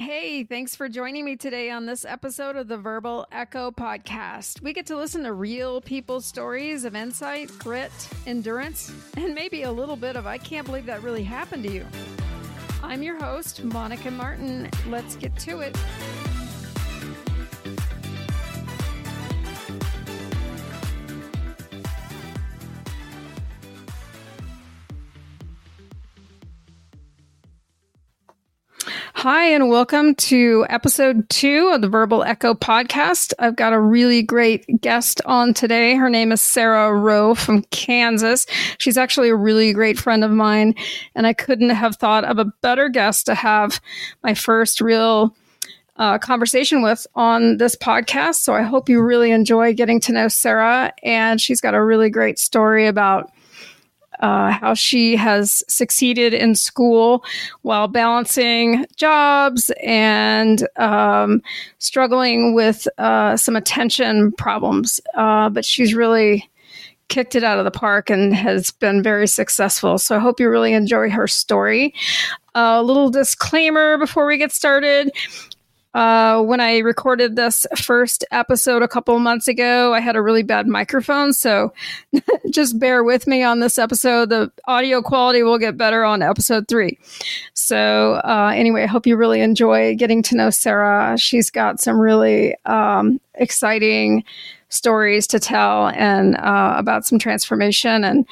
Hey, thanks for joining me today on this episode of the Verbal Echo podcast. We get to listen to real people's stories of insight, grit, endurance, and maybe a little bit of I can't believe that really happened to you. I'm your host, Monica Martin. Let's get to it. Hi, and welcome to episode two of the Verbal Echo podcast. I've got a really great guest on today. Her name is Sara Rowe from Kansas. She's actually a really great friend of mine, and I couldn't have thought of a better guest to have my first real uh, conversation with on this podcast. So I hope you really enjoy getting to know Sara. And she's got a really great story about uh, how she has succeeded in school while balancing jobs and um, struggling with uh, some attention problems. Uh, but she's really kicked it out of the park and has been very successful. So I hope you really enjoy her story. A little disclaimer before we get started. Uh, when I recorded this first episode a couple months ago, I had a really bad microphone. So just bear with me on this episode. The audio quality will get better on episode three. So, uh, anyway, I hope you really enjoy getting to know Sara. She's got some really um, exciting stories to tell and uh, about some transformation and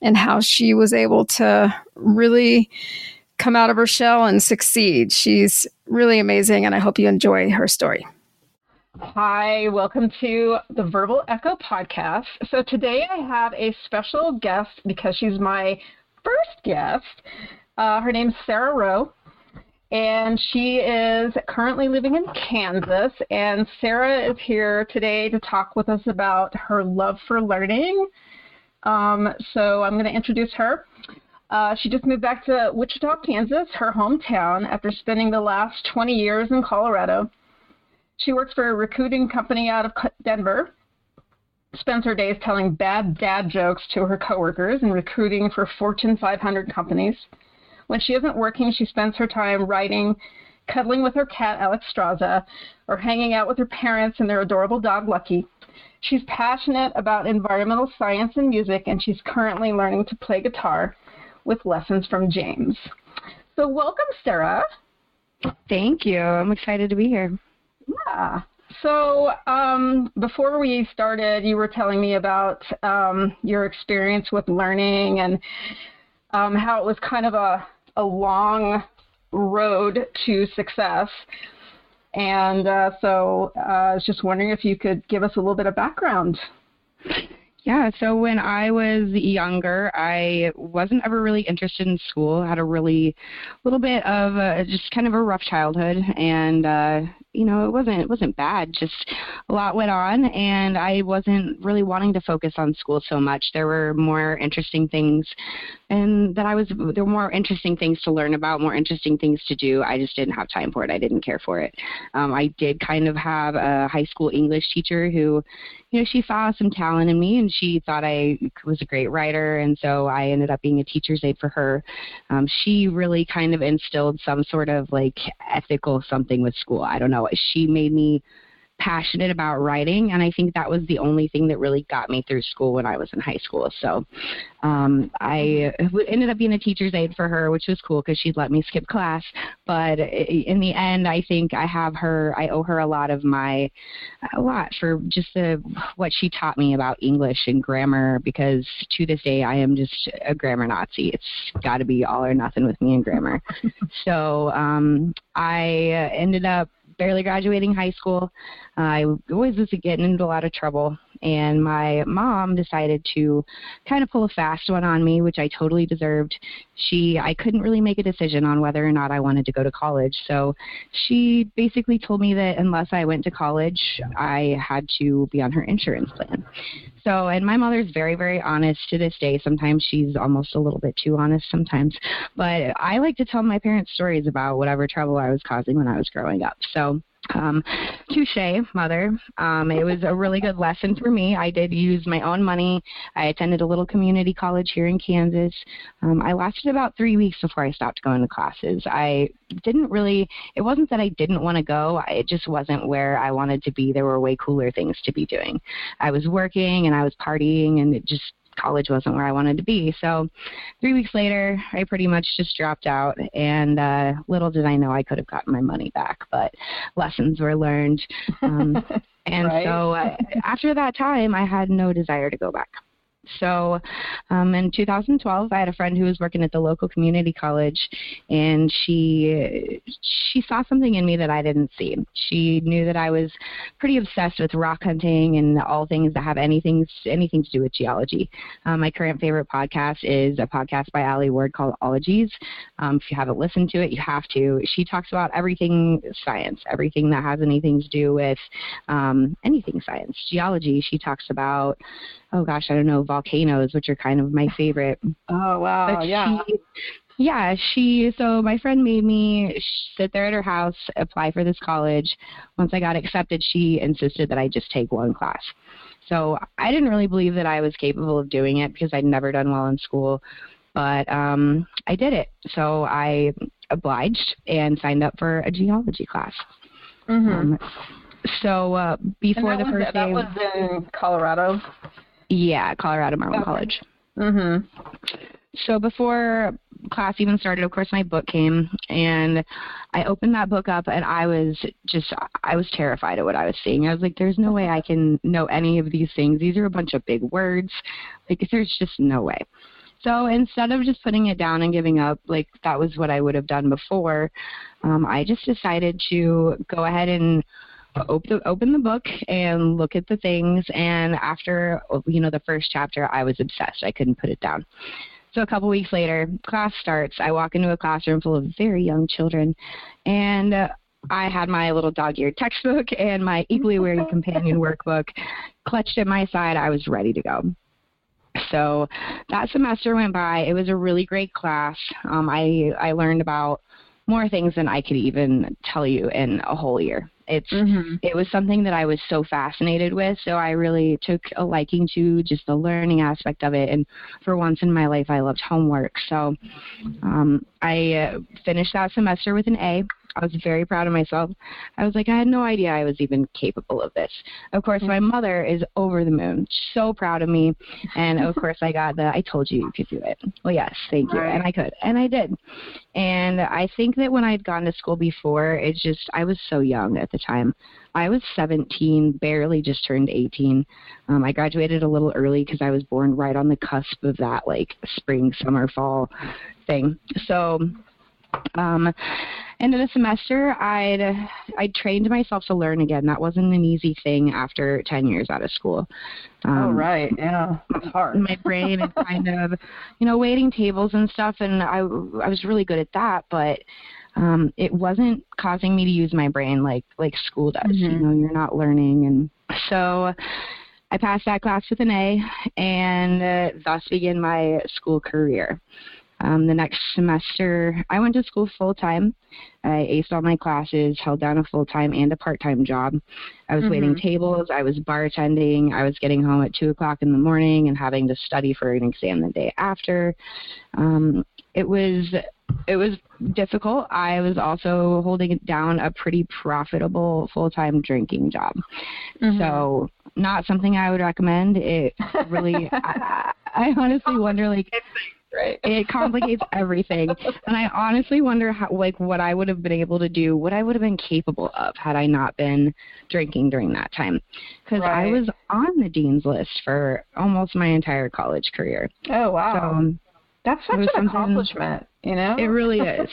and how she was able to really come out of her shell and succeed. She's really amazing, and I hope you enjoy her story. Hi, welcome to the Verbal Echo podcast. So today I have a special guest because she's my first guest. Uh, her name's Sara Rowe, and she is currently living in Kansas. And Sara is here today to talk with us about her love for learning. Um, so I'm going to introduce her. Uh, she just moved back to Wichita, Kansas, her hometown, after spending the last 20 years in Colorado. She works for a recruiting company out of Denver, spends her days telling bad dad jokes to her coworkers and recruiting for Fortune 500 companies. When she isn't working, she spends her time writing, cuddling with her cat, Alex Straza, or hanging out with her parents and their adorable dog, Lucky. She's passionate about environmental science and music, and she's currently learning to play guitar with lessons from James. So, welcome, Sara. Thank you. I'm excited to be here. Yeah. So, um, before we started, you were telling me about um, your experience with learning and um, how it was kind of a, a long road to success. And uh, so, uh, I was just wondering if you could give us a little bit of background. Yeah, so when I was younger, I wasn't ever really interested in school. I had a really little bit of a, just kind of a rough childhood, and uh, you know, it wasn't it wasn't bad. Just a lot went on, and I wasn't really wanting to focus on school so much. There were more interesting things, and that I was there were more interesting things to learn about, more interesting things to do. I just didn't have time for it. I didn't care for it. Um, I did kind of have a high school English teacher who, you know, she saw some talent in me, and she thought I was a great writer, and so I ended up being a teacher's aide for her. Um, she really kind of instilled some sort of like ethical something with school. I don't know. She made me passionate about writing, and I think that was the only thing that really got me through school when I was in high school. So um, I ended up being a teacher's aide for her, which was cool because she'd let me skip class. But in the end, I think I have her. I owe her a lot of my, a lot for just the what she taught me about English and grammar. Because to this day, I am just a grammar Nazi. It's got to be all or nothing with me in grammar. so um, I ended up barely graduating high school. I always was getting into a lot of trouble, and my mom decided to kind of pull a fast one on me, which I totally deserved. She, I couldn't really make a decision on whether or not I wanted to go to college, so she basically told me that unless I went to college, I had to be on her insurance plan. So, and my mother's very, very honest to this day. Sometimes she's almost a little bit too honest sometimes. But I like to tell my parents stories about whatever trouble I was causing when I was growing up. So, Um, touche, mother. Um, it was a really good lesson for me. I did use my own money. I attended a little community college here in Kansas. Um, I lasted about three weeks before I stopped going to classes. I didn't really, it wasn't that I didn't want to go, it just wasn't where I wanted to be. There were way cooler things to be doing. I was working and I was partying, and it just college wasn't where I wanted to be. So three weeks later, I pretty much just dropped out, and uh, little did I know I could have gotten my money back, but lessons were learned. Um, and right. so uh, after that time, I had no desire to go back. So um, in 2012, I had a friend who was working at the local community college, and she she saw something in me that I didn't see. She knew that I was pretty obsessed with rock hunting and all things that have anything anything to do with geology. Um, my current favorite podcast is a podcast by Alie Ward called Ologies. Um, if you haven't listened to it, you have to. She talks about everything science, everything that has anything to do with um, anything science, geology. She talks about oh gosh, I don't know, volcanoes, which are kind of my favorite. Oh wow, but yeah. She, yeah, she so my friend made me sit there at her house, apply for this college. Once I got accepted, she insisted that I just take one class. So I didn't really believe that I was capable of doing it because I'd never done well in school, but um I did it. So I obliged and signed up for a geology class. Mm-hmm. Um, so uh, before the was, first that day, was in Colorado. Yeah, Colorado Mountain okay. College. Mhm. So before class even started, of course, my book came, and I opened that book up, and I was just, I was terrified at what I was seeing. I was like, "There's no way I can know any of these things. These are a bunch of big words. Like, there's just no way." So instead of just putting it down and giving up, like that was what I would have done before, um, I just decided to go ahead and open open the book and look at the things and after you know the first chapter i was obsessed. I couldn't put it down. So a couple weeks later class starts. I walk into a classroom full of very young children and uh, i had my little dog-eared textbook and my equally weary companion workbook clutched at my side. I was ready to go. So that semester went by. It was a really great class. Um, i i learned about more things than i could even tell you in a whole year it's mm-hmm. it was something that I was so fascinated with, so I really took a liking to just the learning aspect of it. And for once in my life, I loved homework. So um, I uh, finished that semester with an A. I was very proud of myself. I was like, I had no idea I was even capable of this. Of course, my mother is over the moon, so proud of me. And of course, I got the, I told you you could do it. Well, yes, thank you. And I could. And I did. And I think that when I'd gone to school before, it's just, I was so young at the time. I was 17, barely just turned 18. Um, I graduated a little early because I was born right on the cusp of that, like spring, summer, fall thing. So, um, end of the semester, I'd I trained myself to learn again. That wasn't an easy thing after ten years out of school. Oh, um, oh right, yeah, it's hard. My brain is kind of, you know, waiting tables and stuff, and I I was really good at that, but um, it wasn't causing me to use my brain like like school does. Mm-hmm. You know, you're not learning, and so. I passed that class with an A, and uh, thus began my school career. Um, the next semester, I went to school full time. I aced all my classes, held down a full time and a part time job. I was mm-hmm. waiting tables, I was bartending, I was getting home at 2 o'clock in the morning and having to study for an exam the day after. Um, it was it was difficult. I was also holding down a pretty profitable full time drinking job. Mm-hmm. So not something I would recommend. It really I, I honestly wonder like right? It complicates everything. And I honestly wonder how, like, what I would have been able to do, what I would have been capable of had I not been drinking during that time. Because right. I was on the dean's list for almost my entire college career. Oh, wow. So, That's such an accomplishment, you know? It really is.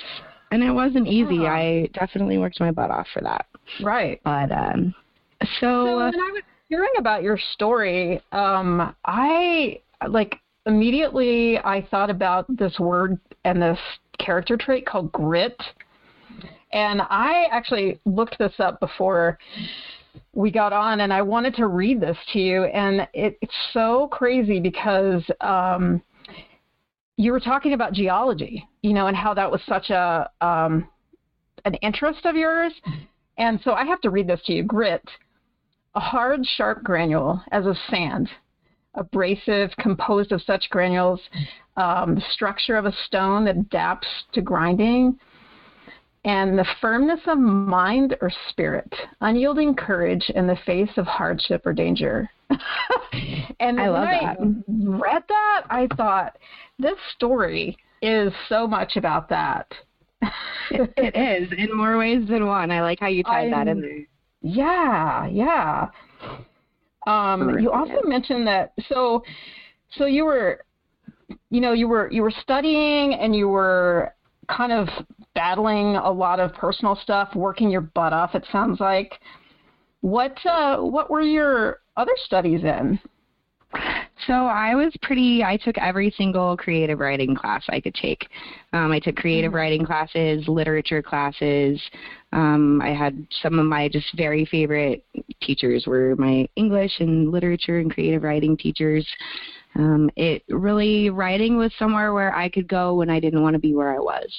and it wasn't easy. I definitely worked my butt off for that. Right. But, um, so. So when I was hearing about your story, um, I, like, immediately I thought about this word and this character trait called grit. And I actually looked this up before we got on, and I wanted to read this to you. And it, it's so crazy because um, you were talking about geology, you know, and how that was such a um, an interest of yours. And so I have to read this to you. Grit, a hard, sharp granule as of sand, abrasive, composed of such granules, um, the structure of a stone that adapts to grinding, and the firmness of mind or spirit, unyielding courage in the face of hardship or danger. and I love when that. I read that, I thought, this story is so much about that. it, it is in more ways than one. I like how you tied that in there. Yeah, yeah. Um, you also mentioned that so so you were you know you were you were studying and you were kind of battling a lot of personal stuff, working your butt off. It sounds like. What uh, what were your other studies in? So I was pretty. I took every single creative writing class I could take. Um, I took creative mm-hmm. writing classes, literature classes. Um, I had some of my just very favorite teachers were my English and literature and creative writing teachers. Um, it really writing was somewhere where I could go when I didn't want to be where I was.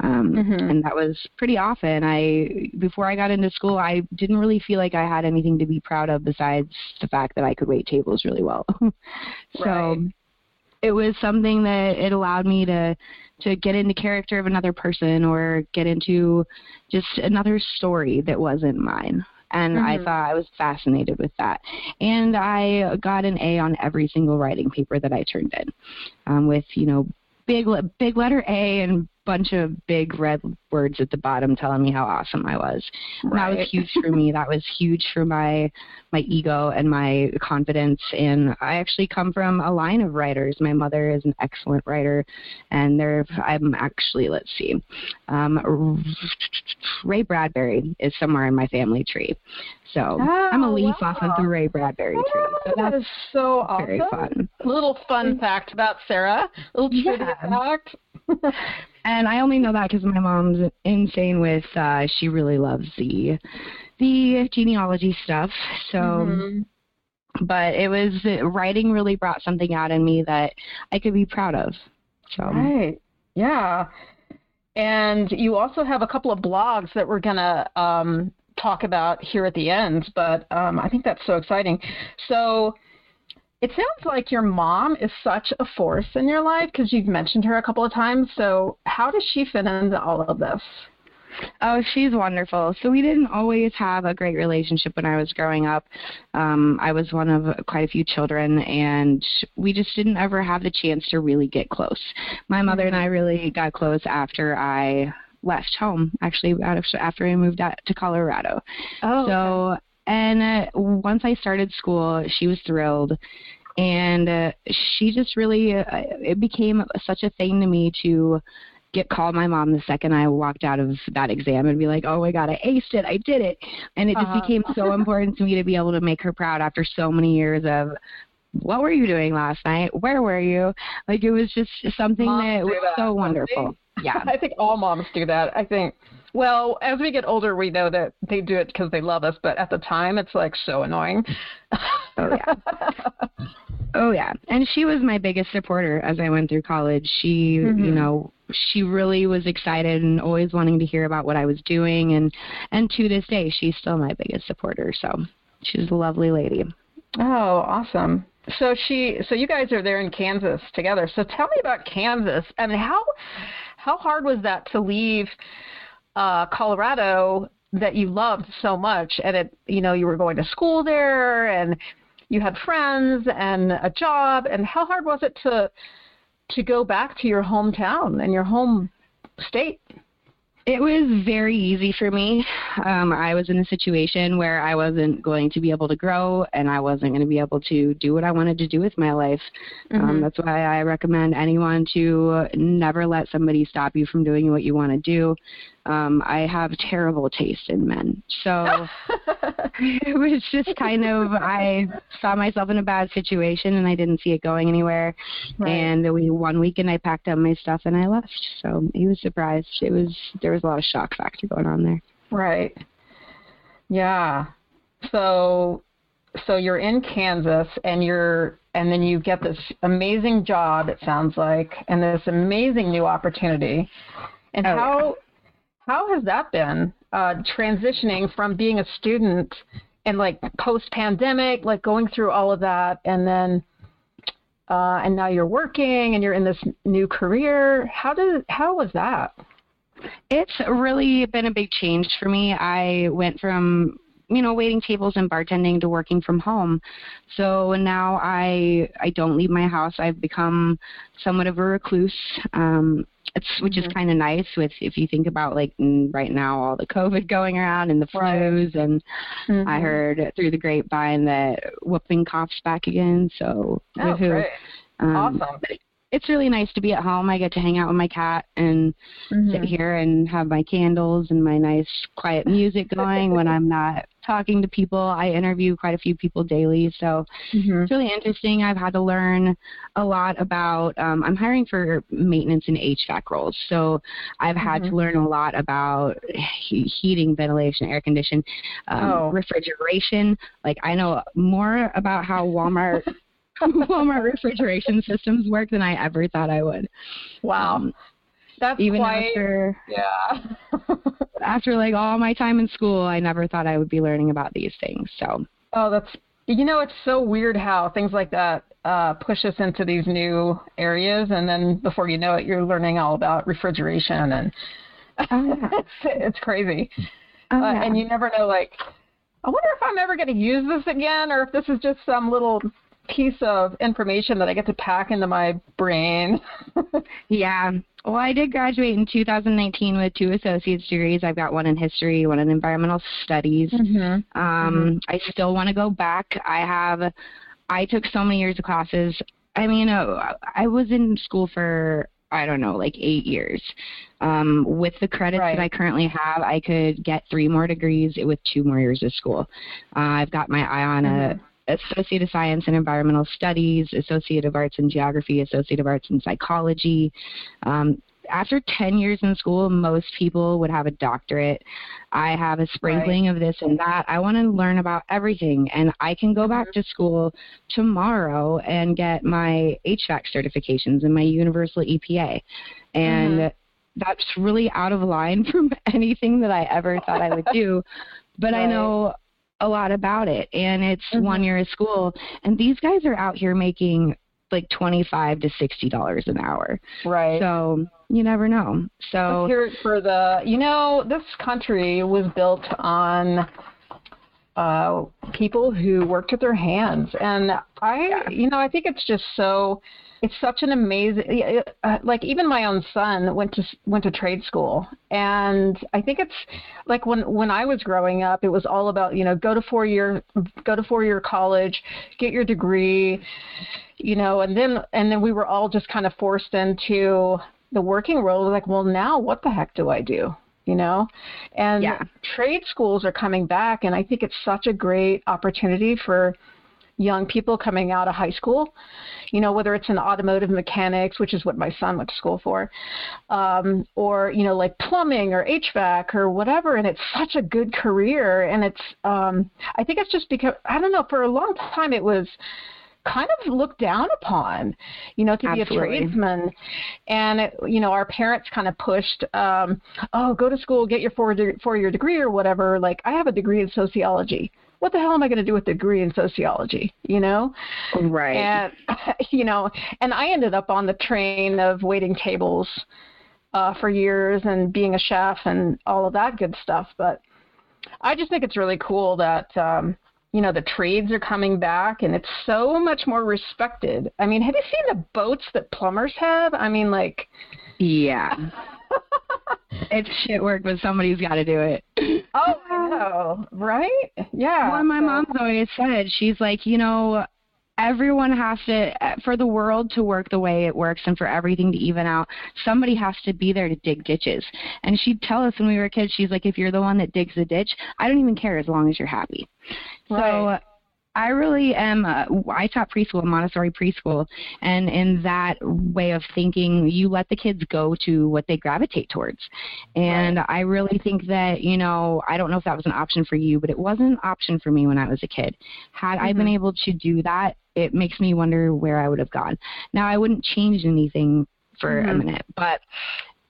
Um, mm-hmm. And that was pretty often. I before I got into school, I didn't really feel like I had anything to be proud of besides the fact that I could wait tables really well. so right. it was something that it allowed me to to get into character of another person or get into just another story that wasn't mine. And mm-hmm. I thought I was fascinated with that. And I got an A on every single writing paper that I turned in, um, with you know big big letter A and bunch of big red words at the bottom telling me how awesome I was. Right. That was huge for me. That was huge for my my ego and my confidence. And I actually come from a line of writers. My mother is an excellent writer, and there I'm actually let's see, um, Ray Bradbury is somewhere in my family tree. So oh, I'm a leaf wow. off of the Ray Bradbury tree. So that is so awesome. Very fun. Little fun fact about Sara. Little trivia yeah. fact. and I only know that because my mom's insane with. Uh, she really loves the the genealogy stuff. So. Mm-hmm. But it was writing really brought something out in me that I could be proud of. So right, yeah. And you also have a couple of blogs that we're gonna um, talk about here at the end. But um, I think that's so exciting. So it sounds like your mom is such a force in your life because you've mentioned her a couple of times. So, how does she fit into all of this? Oh, she's wonderful. So we didn't always have a great relationship when I was growing up. Um, I was one of quite a few children, and we just didn't ever have the chance to really get close. My mother and I really got close after I left home, actually, out of, after I moved out to Colorado. Oh. So okay. And uh, once I started school, she was thrilled. And uh, she just really, uh, it became such a thing to me to get called my mom the second I walked out of that exam and be like, oh my God, I aced it, I did it. And it just uh-huh. became so important to me to be able to make her proud after so many years of, what were you doing last night? Where were you? Like it was just something Moms that was that. so wonderful. Yeah. I think all moms do that. I think well, as we get older, we know that they do it because they love us, but at the time, it's like so annoying. oh yeah. oh yeah. And she was my biggest supporter as I went through college. She, mm-hmm. you know, she really was excited and always wanting to hear about what I was doing, and and to this day, she's still my biggest supporter. So she's a lovely lady. Oh, awesome. So she, so you guys are there in Kansas together. So tell me about Kansas and how how hard was that to leave uh, Colorado that you loved so much, and it, you know, you were going to school there, and you had friends and a job, and how hard was it to to go back to your hometown and your home state? It was very easy for me. Um, I was in a situation where I wasn't going to be able to grow and I wasn't going to be able to do what I wanted to do with my life. Um, mm-hmm. Um, that's why I recommend anyone to never let somebody stop you from doing what you want to do um, I have terrible taste in men. So it was just kind of I saw myself in a bad situation and I didn't see it going anywhere. Right. And we one weekend I packed up my stuff and I left. So he was surprised. It was there was a lot of shock factor going on there. Right. Yeah. So so you're in Kansas and you're and then you get this amazing job it sounds like and this amazing new opportunity. And oh, how how has that been uh, transitioning from being a student and like post pandemic, like going through all of that, and then uh, and now you're working and you're in this new career. How did how was that? It's really been a big change for me. I went from you know waiting tables and bartending to working from home so now i i don't leave my house i've become somewhat of a recluse um it's which mm-hmm. is kind of nice with if you think about like right now all the covid going around and the flus right. and mm-hmm. i heard through the grapevine that whooping coughs back again so oh, great. Um, awesome it's really nice to be at home. I get to hang out with my cat and mm-hmm. sit here and have my candles and my nice quiet music going when I'm not talking to people. I interview quite a few people daily, so mm-hmm. it's really interesting. I've had to learn a lot about. Um, I'm hiring for maintenance and HVAC roles, so I've had mm-hmm. to learn a lot about he- heating, ventilation, air condition, um, oh. refrigeration. Like I know more about how Walmart Walmart refrigeration systems work than I ever thought I would. Wow. Um, that's even quite, after yeah. after like all my time in school, I never thought I would be learning about these things. So. Oh, that's you know, it's so weird how things like that uh, push us into these new areas, and then before you know it, you're learning all about refrigeration, and oh, yeah. it's, it's crazy. Oh, uh, yeah. And you never know, like, I wonder if I'm ever going to use this again, or if this is just some little piece of information that I get to pack into my brain. yeah. Well, I did graduate in 2019 with two associate's degrees. I've got one in history, one in environmental studies. Mm-hmm. Um, mm-hmm. I still want to go back. I have, I took so many years of classes. I mean, uh, I was in school for I don't know, like eight years. Um, with the credits right. that I currently have, I could get three more degrees with two more years of school. Uh, I've got my eye on mm-hmm. a Associate of Science in Environmental Studies, Associate of Arts in Geography, Associate of Arts in Psychology. Um, after 10 years in school, most people would have a doctorate. I have a sprinkling right. of this and that. I want to learn about everything, and I can go back to school tomorrow and get my HVAC certifications and my universal EPA. And mm-hmm. that's really out of line from anything that I ever thought I would do. But right. I know a lot about it and it's mm-hmm. one year of school. And these guys are out here making like 25 to 60 dollars an hour. Right. So you never know. So Let's hear it for the you know this country was built on uh people who worked with their hands. And i you know i think it's just so it's such an amazing uh, like even my own son went to went to trade school. And i think it's like when when i was growing up it was all about you know go to four year go to four year college get your degree you know and then and then we were all just kind of forced into the working world. Like well now what the heck do i do you know and yeah. trade schools are coming back and i think it's such a great opportunity for young people coming out of high school, you know, whether it's in automotive mechanics, which is what my son went to school for, um, or, you know, like plumbing or HVAC or whatever. And it's such a good career. And it's, um, I think it's just because, I don't know, for a long time it was, kind of looked down upon, you know, to Absolutely. be a tradesman. And, it, you know, our parents kind of pushed, um, oh, go to school, get your four, de- four year degree or whatever. Like, I have a degree in sociology what the hell am I going to do with a degree in sociology? You know, right? And you know, and I ended up on the train of waiting tables uh, for years and being a chef and all of that good stuff. But I just think it's really cool that um, you know the trades are coming back and it's so much more respected. I mean, have you seen the boats that plumbers have? I mean, like, yeah. it's shit work, but somebody's got to do it. Oh, I know, right? Yeah. Well, my so. mom's always said she's like, you know, everyone has to eh, for the world to work the way it works and for everything to even out somebody has to be there to dig ditches and she'd tell us when we were kids she's like if you're the one that digs the ditch i don't even care as long as you're happy right. so I really am. Uh, I taught preschool, Montessori preschool, and in that way of thinking, you let the kids go to what they gravitate towards. And right. I really think that you know, I don't know if that was an option for you, but it wasn't an option for me when I was a kid. Had mm-hmm. I been mm-hmm. able to do that, it makes me wonder where I would have gone. Now, I wouldn't change anything for mm-hmm. a minute, but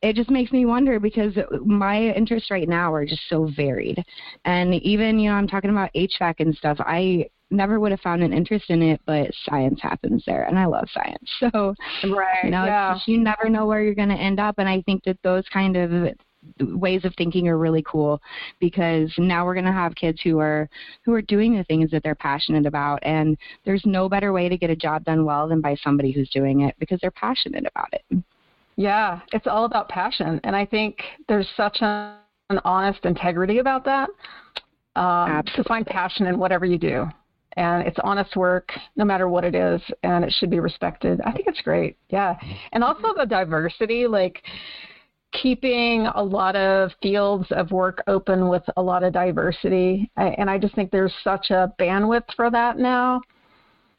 it just makes me wonder because my interests right now are just so varied. And even, you know, I'm talking about HVAC and stuff. I never would have found an interest in it, but science happens there, and I love science. So, right, you know, yeah. just, you never know where you're going to end up, and I think that those kind of ways of thinking are really cool because now we're going to have kids who are who are doing the things that they're passionate about and there's no better way to get a job done well than by somebody who's doing it because they're passionate about it. Yeah, it's all about passion and I think there's such a, an honest integrity about that. Um, to find passion in whatever you do. And it's honest work no matter what it is and it should be respected. I think it's great yeah. And also the diversity like keeping a lot of fields of work open with a lot of diversity. And i just think there's such a bandwidth for that now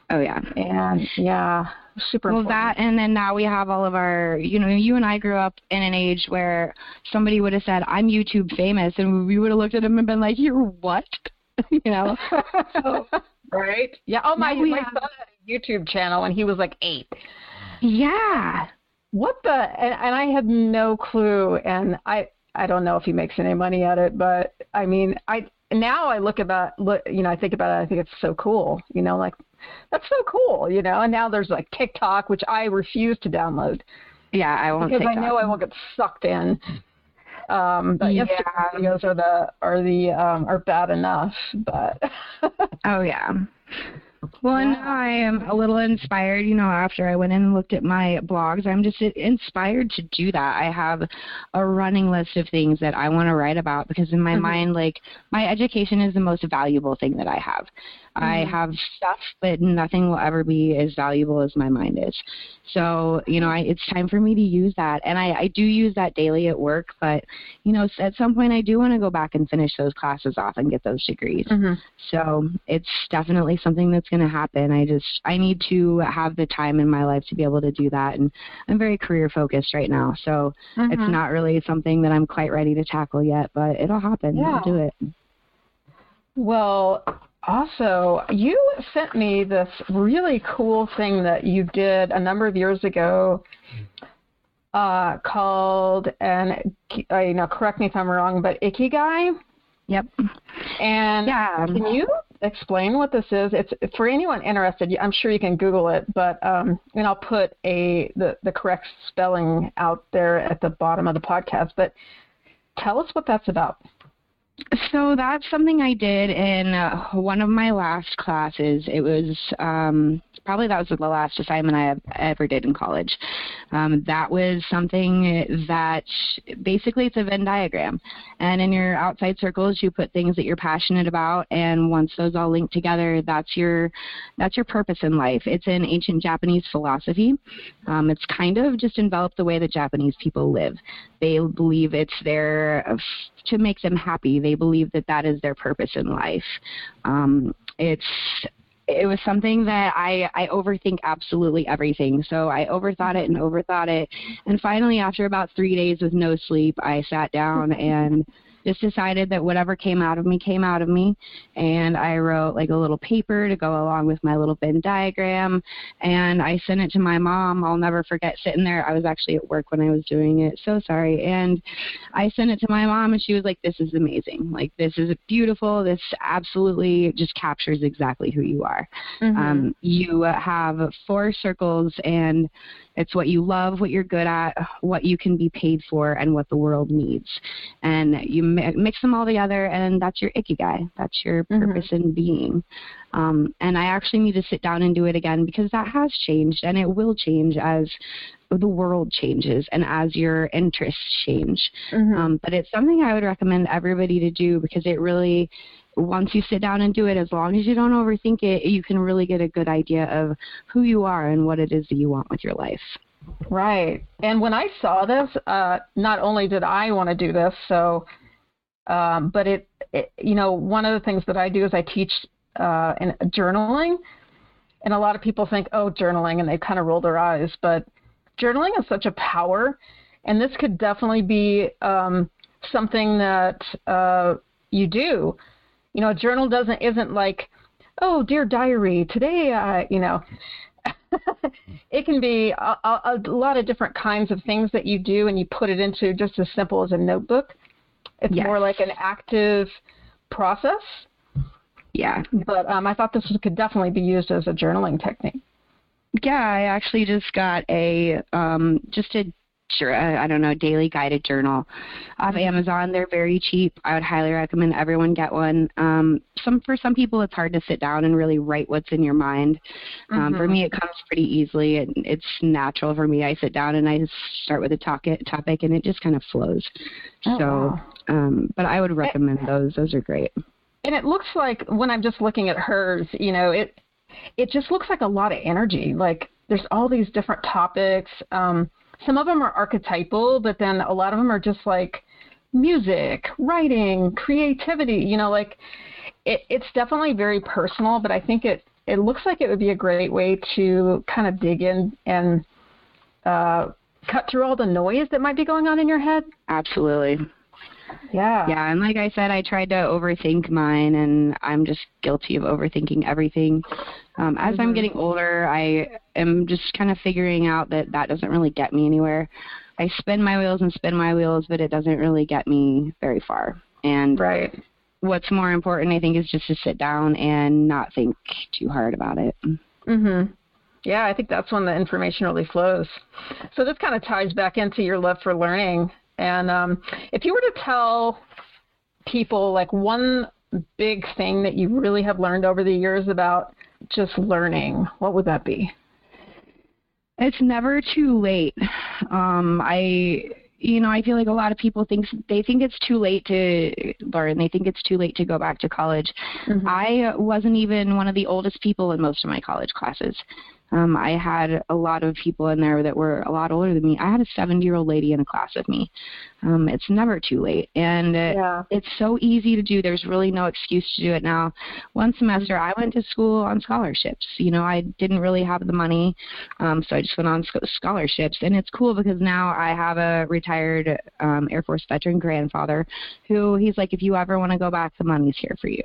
oh yeah and yeah super well important. that and then now we have all of our you know you and i grew up in an age where somebody would have said i'm youtube famous and we would have looked at him and been like you're what you know so, right? Yeah. Oh my, my son had a YouTube channel and he was like eight. Yeah. What the? And, and I had no clue. And I I don't know if he makes any money at it, but I mean, I now I look about look, you know, I think about it. I think it's so cool. You know, like that's so cool. You know, and now there's like TikTok, which I refuse to download. Yeah, I won't because TikTok. I know I will get sucked in. Um, but yeah. Instagram videos are the are the um, are bad enough, but oh yeah. Well, yeah. now I am a little inspired. You know, after I went in and looked at my blogs, I'm just inspired to do that. I have a running list of things that I want to write about because in my mm-hmm. mind, like my education is the most valuable thing that I have. Mm-hmm. I have stuff, but nothing will ever be as valuable as my mind is. So, you know, I, it's time for me to use that, and I, I do use that daily at work. But, you know, at some point, I do want to go back and finish those classes off and get those degrees. Mm-hmm. So, it's definitely something that's going to happen. I just I need to have the time in my life to be able to do that, and I'm very career focused right now. So, mm-hmm. it's not really something that I'm quite ready to tackle yet, but it'll happen. Yeah. I'll do it. Well, also, you sent me this really cool thing that you did a number of years ago uh, called, and you know, correct me if I'm wrong, but Ikigai. Yep. And yeah. can you explain what this is? It's for anyone interested. I'm sure you can Google it, but um, and I'll put a the the correct spelling out there at the bottom of the podcast. But tell us what that's about. So that's something I did in uh, one of my last classes. It was um, probably that was the last assignment I ever did in college. Um, that was something that basically it's a Venn diagram, and in your outside circles you put things that you're passionate about, and once those all link together, that's your that's your purpose in life. It's an ancient Japanese philosophy. Um, it's kind of just enveloped the way that Japanese people live. They believe it's their to make them happy. They believe that that is their purpose in life. Um, it's it was something that I, I overthink absolutely everything. So I overthought it and overthought it. And finally, after about three days with no sleep, I sat down and just decided that whatever came out of me came out of me and I wrote like a little paper to go along with my little Venn diagram and I sent it to my mom. I'll never forget sitting there. I was actually at work when I was doing it. So sorry. And I sent it to my mom and she was like, This is amazing. Like this is beautiful. This absolutely just captures exactly who you are. Mm-hmm. Um, you have four circles and it's what you love, what you're good at, what you can be paid for, and what the world needs. And you mix them all together, and that's your ikigai. That's your purpose mm-hmm. in being. Um, and I actually need to sit down and do it again because that has changed, and it will change as the world changes and as your interests change. Mm-hmm. Um, but it's something I would recommend everybody to do because it really once you sit down and do it, as long as you don't overthink it, you can really get a good idea of who you are and what it is that you want with your life. Right. And when I saw this, uh, not only did I want to do this, so, um, but it, it, you know, one of the things that I do is I teach uh, in journaling, and a lot of people think, oh, journaling, and they kind of roll their eyes, but journaling is such a power, and this could definitely be um, something that uh, you do you know, a journal doesn't isn't like, oh dear diary, today, uh, you know, it can be a, a, a, lot of different kinds of things that you do, and you put it into just as simple as a notebook. It's yes. more like an active process. Yeah. But um, I thought this could definitely be used as a journaling technique. Yeah, I actually just got a um, just a I don't know, daily guided journal off. Amazon. They're very cheap. I would highly recommend everyone get one. Um, some for some people, it's hard to sit down and really write what's in your mind. Um, mm-hmm. For me, it comes pretty easily. and it's natural for me. I sit down and I start with a topic, topic, and it just kind of flows. Oh, so, wow. um, but I would recommend those. Those are great. And it looks like when I'm just looking at hers, you know, it it just looks like a lot of energy. Like there's all these different topics. Um, some of them are archetypal, but then a lot of them are just like music, writing, creativity. You know, like it, it's definitely very personal, but I think it it looks like it would be a great way to kind of dig in and uh, cut through all the noise that might be going on in your head. Absolutely. Yeah. Yeah, and like I said, I tried to overthink mine, and I'm just guilty of overthinking everything. Um, as mm-hmm. I'm getting older, I am just kind of figuring out that that doesn't really get me anywhere. I spin my wheels and spin my wheels, but it doesn't really get me very far. And right. what's more important, I think, is just to sit down and not think too hard about it. Mhm. Yeah, I think that's when the information really flows. So this kind of ties back into your love for learning and um, if you were to tell people like one big thing that you really have learned over the years about just learning, what would that be? It's never too late. Um, I you know, I feel like a lot of people think they think it's too late to learn. They think it's too late to go back to college. Mm-hmm. I wasn't even one of the oldest people in most of my college classes. Um, I had a lot of people in there that were a lot older than me. I had a 70 year old lady in a class with me. Um, it's never too late. And yeah. it's so easy to do. There's really no excuse to do it now. One semester, I went to school on scholarships. You know, I didn't really have the money, um, so I just went on sc- scholarships. And it's cool because now I have a retired um, Air Force veteran grandfather who he's like, if you ever want to go back, the money's here for you.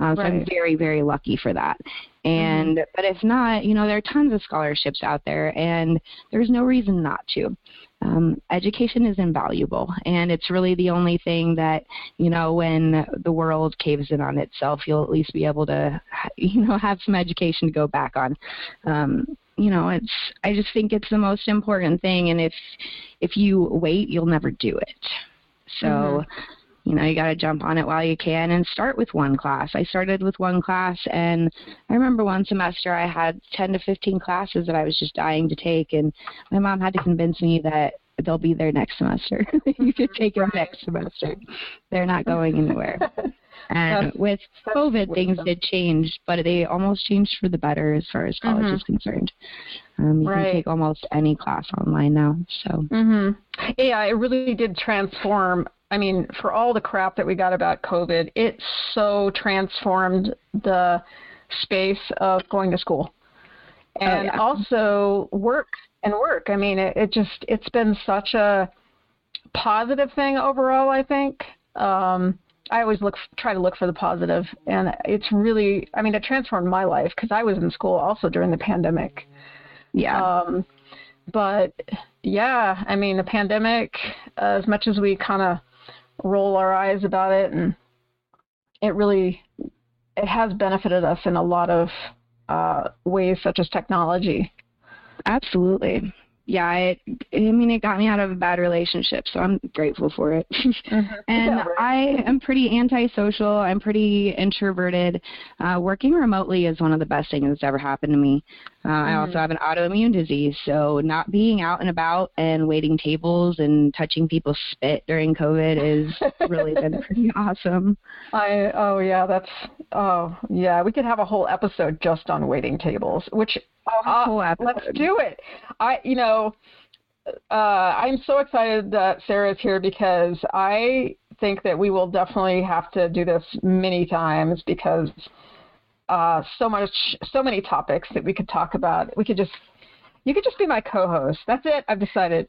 Uh, so right. I'm very, very lucky for that. And mm-hmm. but if not, you know, there are tons of scholarships out there, and there's no reason not to. Um, education is invaluable, and it's really the only thing that you know when the world caves in on itself, you'll at least be able to, you know, have some education to go back on. Um, you know, it's I just think it's the most important thing, and if if you wait, you'll never do it. So. Mm-hmm you know you got to jump on it while you can and start with one class. I started with one class and i remember one semester i had 10 to 15 classes that i was just dying to take and my mom had to convince me that they'll be there next semester. You could take them next semester. They're not going anywhere. And with covid things did change but they almost changed for the better as far as college mm-hmm. is concerned. Um, you right. can take almost any class online now so. Mhm yeah it really did transform I mean, for all the crap that we got about COVID, it so transformed the space of going to school. Oh, and oh, yeah. also work and work. I mean, it, it just it's been such a positive thing overall, I think. Um I always look try to look for the positive and it's really I mean, it transformed my life cuz I was in school also during the pandemic. Yeah. Um but yeah, I mean, the pandemic as much as we kind of roll our eyes about it and it really it has benefited us in a lot of uh, ways such as technology. Absolutely yeah, it, I mean, it got me out of a bad relationship, so I'm grateful for it. Mm-hmm. and right. I am pretty antisocial. I'm pretty introverted. Uh, working remotely is one of the best things that's ever happened to me. Uh, mm-hmm. I also have an autoimmune disease, so not being out and about and waiting tables and touching people's spit during COVID is really been pretty awesome. I oh yeah, that's oh yeah, we could have a whole episode just on waiting tables, which uh, let's do it. I, you know, uh, I'm so excited that Sara's here because I think that we will definitely have to do this many times because uh, so much, so many topics that we could talk about. We could just, you could just be my co-host. That's it. I've decided.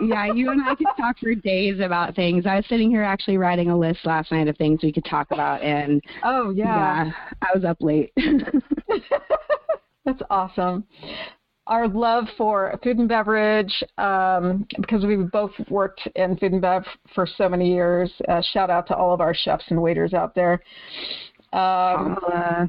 yeah, you and I could talk for days about things. I was sitting here actually writing a list last night of things we could talk about, and oh yeah, yeah I was up late. That's awesome. Our love for food and beverage, um, because we've both worked in food and bev for so many years. Uh, shout out to all of our chefs and waiters out there. Um, uh,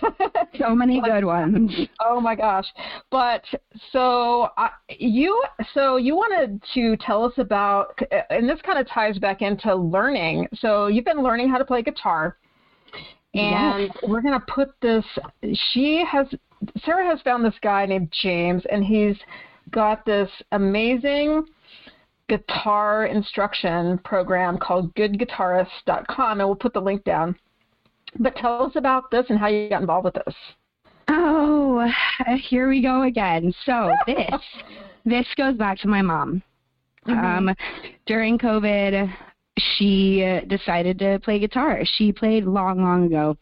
so many good ones. Oh my gosh! But so uh, you so you wanted to tell us about, and this kind of ties back into learning. So you've been learning how to play guitar, and yes. we're gonna put this. She has Sara has found this guy named James, and he's got this amazing guitar instruction program called goodguitarist.com and we'll put the link down but tell us about this and how you got involved with this. Oh, here we go again. So this this goes back to my mom. Mm-hmm. Um, during COVID, she decided to play guitar. She played long, long ago.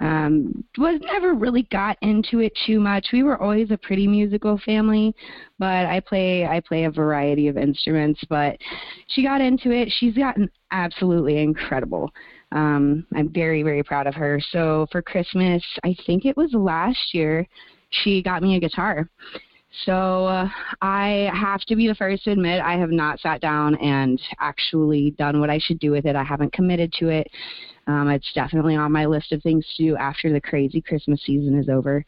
Um, was never really got into it too much. We were always a pretty musical family, but I play I play a variety of instruments. But she got into it. She's gotten absolutely incredible. Um, I'm very, very proud of her. So for Christmas, I think it was last year, she got me a guitar. So uh, I have to be the first to admit I have not sat down and actually done what I should do with it. I haven't committed to it. Um, it's definitely on my list of things to do after the crazy Christmas season is over.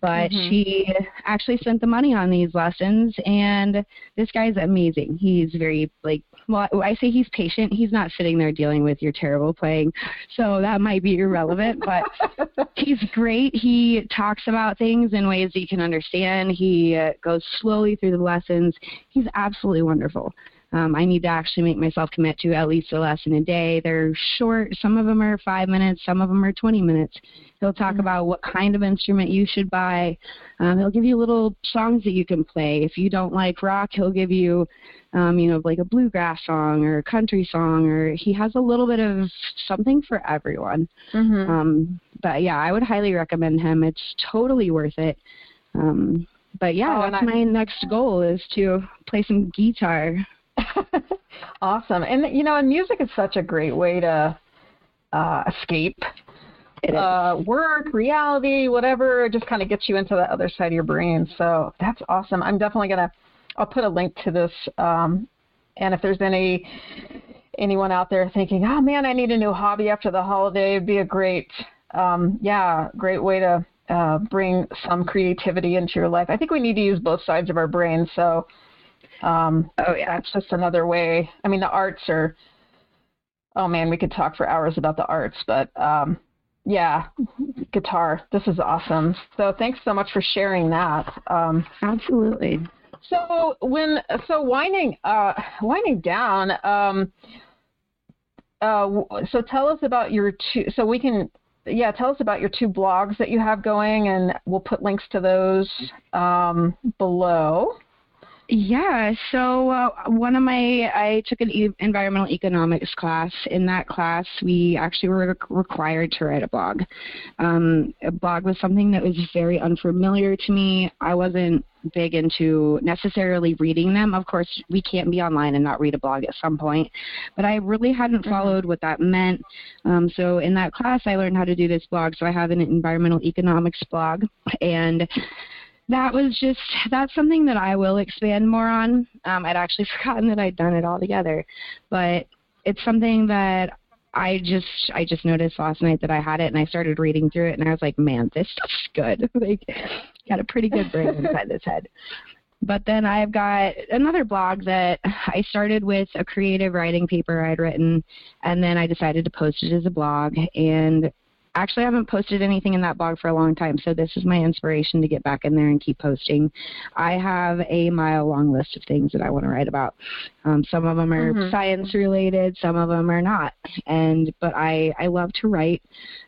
But mm-hmm. she actually spent the money on these lessons, and this guy's amazing. He's very like well, I say he's patient. He's not sitting there dealing with your terrible playing, so that might be irrelevant. But he's great. He talks about things in ways that you can understand. He uh, goes slowly through the lessons. He's absolutely wonderful. Um, I need to actually make myself commit to at least a lesson a day. They're short. Some of them are five minutes. Some of them are 20 minutes. He'll talk mm-hmm. about what kind of instrument you should buy. Um, he'll give you little songs that you can play. If you don't like rock, he'll give you, um, you know, like a bluegrass song or a country song, or he has a little bit of something for everyone. Mm-hmm. Um, but yeah, I would highly recommend him. It's totally worth it. Um, but yeah, oh, that's I, my next goal is to play some guitar. awesome. And you know, and music is such a great way to uh, escape uh, work, reality, whatever. Just kind of gets you into the other side of your brain. So that's awesome. I'm definitely gonna. I'll put a link to this. Um, and if there's any anyone out there thinking, oh man, I need a new hobby after the holiday, it'd be a great, um, yeah, great way to uh, bring some creativity into your life. I think we need to use both sides of our brain. So um, oh yeah, it's just another way. I mean, the arts are. Oh man, we could talk for hours about the arts, but um, yeah, guitar. This is awesome. So thanks so much for sharing that. Um, Absolutely. So when so winding uh, winding down. Um, uh, so tell us about your two. So we can yeah, tell us about your two blogs that you have going, and we'll put links to those um, below. Yeah, so uh, one of my I took an e- environmental economics class. In that class, we actually were required to write a blog. Um, a blog was something that was very unfamiliar to me. I wasn't big into necessarily reading them. Of course, we can't be online and not read a blog at some point, but I really hadn't mm-hmm. followed what that meant. Um, so in that class, I learned how to do this blog. So I have an environmental economics blog, and that was just that's something that I will expand more on. Um, I'd actually forgotten that I'd done it altogether, but it's something that I just I just noticed last night that I had it, and I started reading through it, and I was like, man, this stuff's good. like, got a pretty good brain inside this head. But then I've got another blog that I started with a creative writing paper I'd written, and then I decided to post it as a blog. And actually I haven't posted anything in that blog for a long time, so this is my inspiration to get back in there and keep posting. I have a mile long list of things that I want to write about. Um, some of them are mm-hmm. science related, some of them are not. And but I I love to write.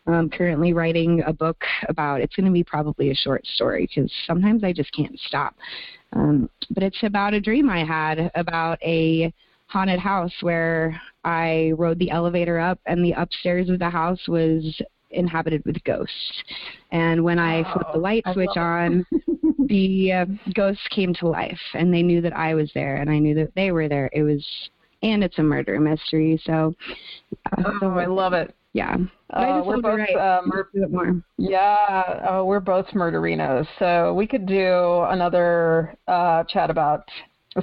I'm currently writing a book about. It's going to be probably a short story because sometimes I just can't stop. Um, but it's about a dream I had about a haunted house where I rode the elevator up and the upstairs of the house was inhabited with ghosts. And when I flipped the light switch on, the uh, ghosts came to life, and they knew that I was there, and I knew that they were there. It was and it's a murder mystery. So, uh, oh, I love it. Yeah. Uh, we're both right. uh, mur- more. Yeah, uh, we're both murderinos, so we could do another uh, chat about.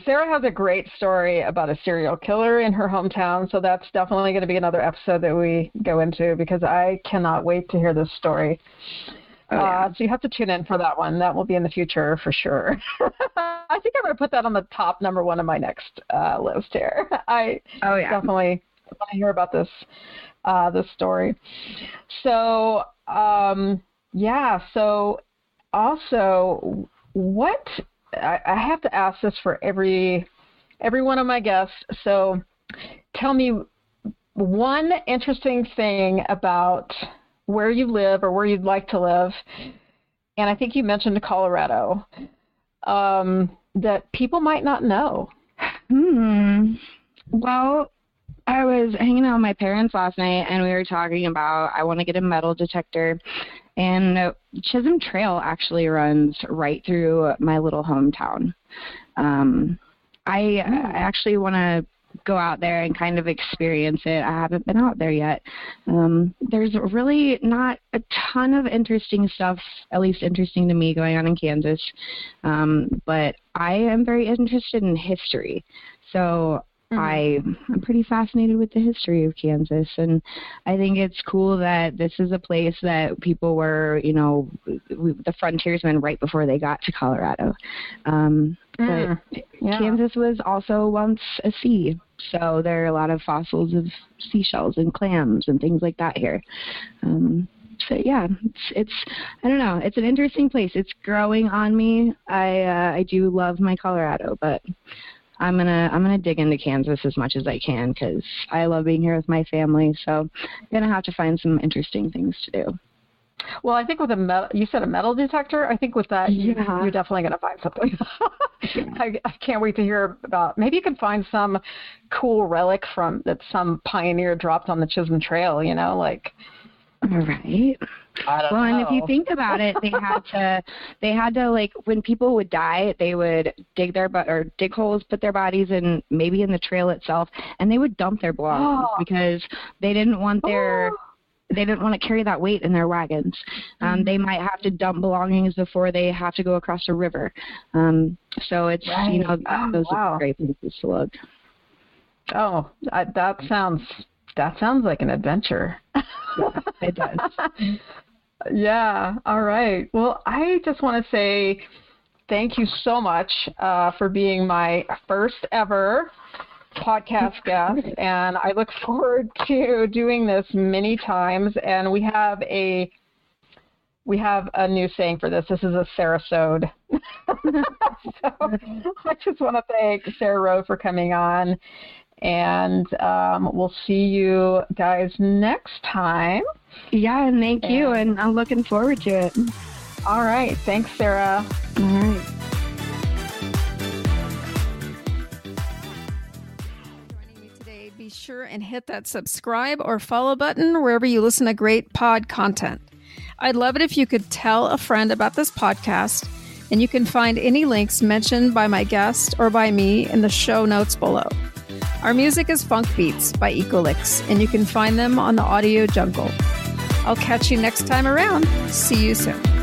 Sara has a great story about a serial killer in her hometown, so that's definitely going to be another episode that we go into because I cannot wait to hear this story. Oh, yeah. uh, so you have to tune in for that one. That will be in the future for sure. I think I'm going to put that on the top number one of my next uh, list here. I oh, yeah. definitely want to hear about this uh, this story. So um, yeah. So also, what I, I have to ask this for every every one of my guests. So tell me one interesting thing about where you live or where you'd like to live. And I think you mentioned Colorado um, that people might not know. Hmm. Well, I was hanging out with my parents last night and we were talking about I want to get a metal detector. And Chisholm Trail actually runs right through my little hometown. Um, I, I actually want to go out there and kind of experience it. I haven't been out there yet. Um, there's really not a ton of interesting stuff, at least interesting to me, going on in Kansas. Um, but I am very interested in history. So. I I'm pretty fascinated with the history of Kansas, and I think it's cool that this is a place that people were, you know, the frontiersmen right before they got to Colorado. Um, mm. But yeah. Kansas was also once a sea, so there are a lot of fossils of seashells and clams and things like that here. Um, so yeah, it's it's I don't know, it's an interesting place. It's growing on me. I uh, I do love my Colorado, but I'm gonna I'm gonna dig into Kansas as much as I can because I love being here with my family. So I'm gonna have to find some interesting things to do. Well, I think with a metal, you said a metal detector. I think with that, yeah. you, are definitely going to find something. I, I can't wait to hear about. Maybe you can find some cool relic from that some pioneer dropped on the Chisholm Trail. You know, like Right. Well, know. and if you think about it, they had to, they had to like when people would die, they would dig their but or dig holes, put their bodies in maybe in the trail itself, and they would dump their belongings oh. because they didn't want their. Oh. They didn't want to carry that weight in their wagons. Um, mm-hmm. They might have to dump belongings before they have to go across a river. Um, so it's right. you know oh, those wow. are great places to look. Oh, that sounds that sounds like an adventure. it does. yeah. All right. Well, I just want to say thank you so much uh, for being my first ever podcast guest, and I look forward to doing this many times. And we have a we have a new saying for this. This is a Sarasode. so I just want to thank Sara Rowe for coming on. And um, we'll see you guys next time. Yeah, and thank and you. And I'm looking forward to it. All right. Thanks, Sara. All right. be sure and hit that subscribe or follow button wherever you listen to great pod content. I'd love it if you could tell a friend about this podcast, and you can find any links mentioned by my guest or by me in the show notes below. Our music is Funk Beats by Ecolix, and you can find them on the Audio Jungle. I'll catch you next time around. See you soon.